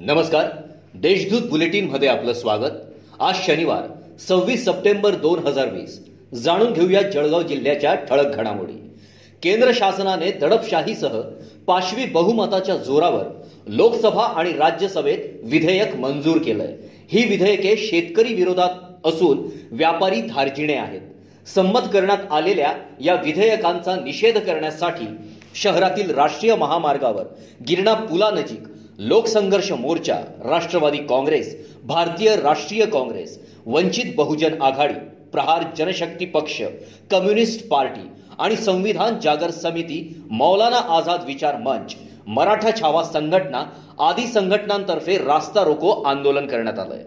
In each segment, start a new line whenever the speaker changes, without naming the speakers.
नमस्कार. देशदूत बुलेटिनमध्ये आपलं स्वागत. आज शनिवार सव्वीस सप्टेंबर दोन हजार वीस. जाणून घेऊया जळगाव जिल्ह्याच्या ठळक घडामोडी. केंद्र शासनाने दडपशाहीसह पाशवी बहुमताच्या जोरावर लोकसभा आणि राज्यसभेत विधेयक मंजूर केलंय. ही विधेयके शेतकरी विरोधात असून व्यापारी धार्जिणे आहेत. संमत करण्यात आलेल्या या विधेयकांचा निषेध करण्यासाठी शहरातील राष्ट्रीय महामार्गावर गिरणा पुलानजीक लोकसंघर्ष मोर्चा राष्ट्रवादी काँग्रेस भारतीय राष्ट्रीय काँग्रेस वंचित बहुजन आघाडी प्रहार जनशक्ती पक्ष कम्युनिस्ट पार्टी आणि संविधान जागर समिती मौलाना आझाद विचार मंच मराठा छावा संघटना आदी संघटनांतर्फे रास्ता रोको आंदोलन करण्यात आलंय.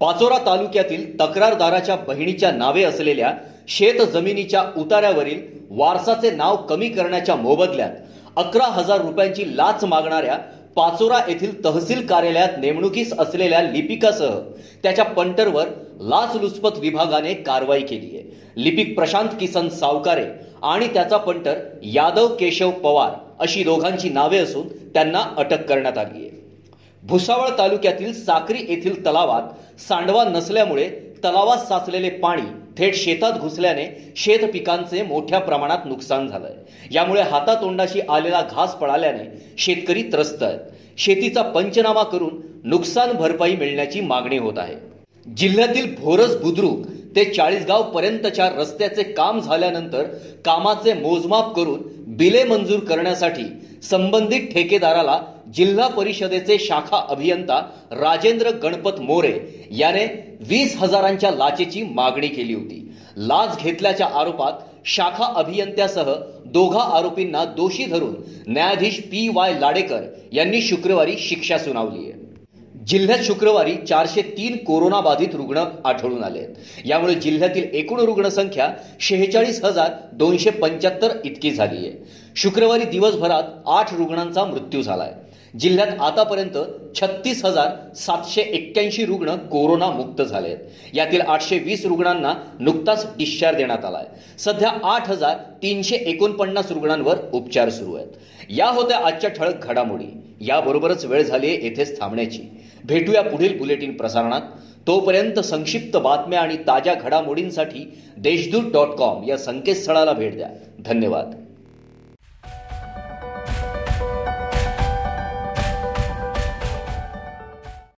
पाचोरा तालुक्यातील तक्रारदाराच्या बहिणीच्या नावे असलेल्या शेत जमिनीच्या उतार्यावरील वारसाचे नाव कमी करण्याच्या मोबदल्यात अकरा हजार रुपयांची लाच मागणाऱ्या पाचोरा येथील तहसील कार्यालयात नेमणुकीस असलेल्या लिपिकासह त्याच्या पंटरवर लाचलुचपत विभागाने कारवाई केली आहे. लिपिक प्रशांत किसन सावकारे आणि त्याचा पंटर यादव केशव पवार अशी दोघांची नावे असून त्यांना अटक करण्यात आली आहे. भुसावळ तालुक्यातील साक्री येथील तलावात सांडवा नसल्यामुळे तलावात साचलेले पाणी थेट शेतात घुसल्याने शेत पिकांचे मोठ्या प्रमाणात नुकसान झालंय. यामुळे हातातोंडाशी आलेला घास पळाल्याने शेतकरी त्रस्त आहेत. शेतीचा पंचनामा करून नुकसान भरपाई मिळण्याची मागणी होत आहे. जिल्ह्यातील भोरस बुद्रुक ते चाळीसगाव पर्यंतच्या रस्त्याचे काम झाल्यानंतर कामाचे मोजमाप करून बिले मंजूर करण्यासाठी संबंधित ठेकेदाराला जिल्हा परिषदेचे शाखा अभियंता राजेंद्र गणपत मोरे याने वीस हजारांच्या लाचेची मागणी केली होती. लाच घेतल्याच्या आरोपात शाखा अभियंत्यासह दोघा आरोपींना दोषी धरून न्यायाधीश पी वाय लाडेकर यांनी शुक्रवारी शिक्षा सुनावली आहे. जिल्ह्यात शुक्रवारी चारशे तीन कोरोनाबाधित रुग्ण आढळून आले आहेत. यामुळे जिल्ह्यातील एकूण रुग्णसंख्या शेहेचाळीस हजार दोनशे पंच्याहत्तर इतकी झाली आहे. शुक्रवारी दिवसभरात आठ रुग्णांचा मृत्यू झालाय. जिल्ह्यात आतापर्यंत छत्तीस हजार सातशे एक्क्याऐंशी रुग्ण कोरोना मुक्त झाले आहेत. यातील आठशे वीस रुग्णांना नुकताच डिस्चार्ज देण्यात आलाय सध्या आठ हजार तीनशे एकोणपन्नास रुग्णांवर उपचार सुरू आहेत. या होत्या आजच्या ठळक घडामोडी. याबरोबरच वेळ झाली आहे येथेच थांबण्याची. भेटूया पुढील बुलेटिन प्रसारणात. तोपर्यंत संक्षिप्त बातम्या आणि ताज्या घडामोडींसाठी देशदूत डॉट कॉम या संकेतस्थळाला भेट द्या. धन्यवाद.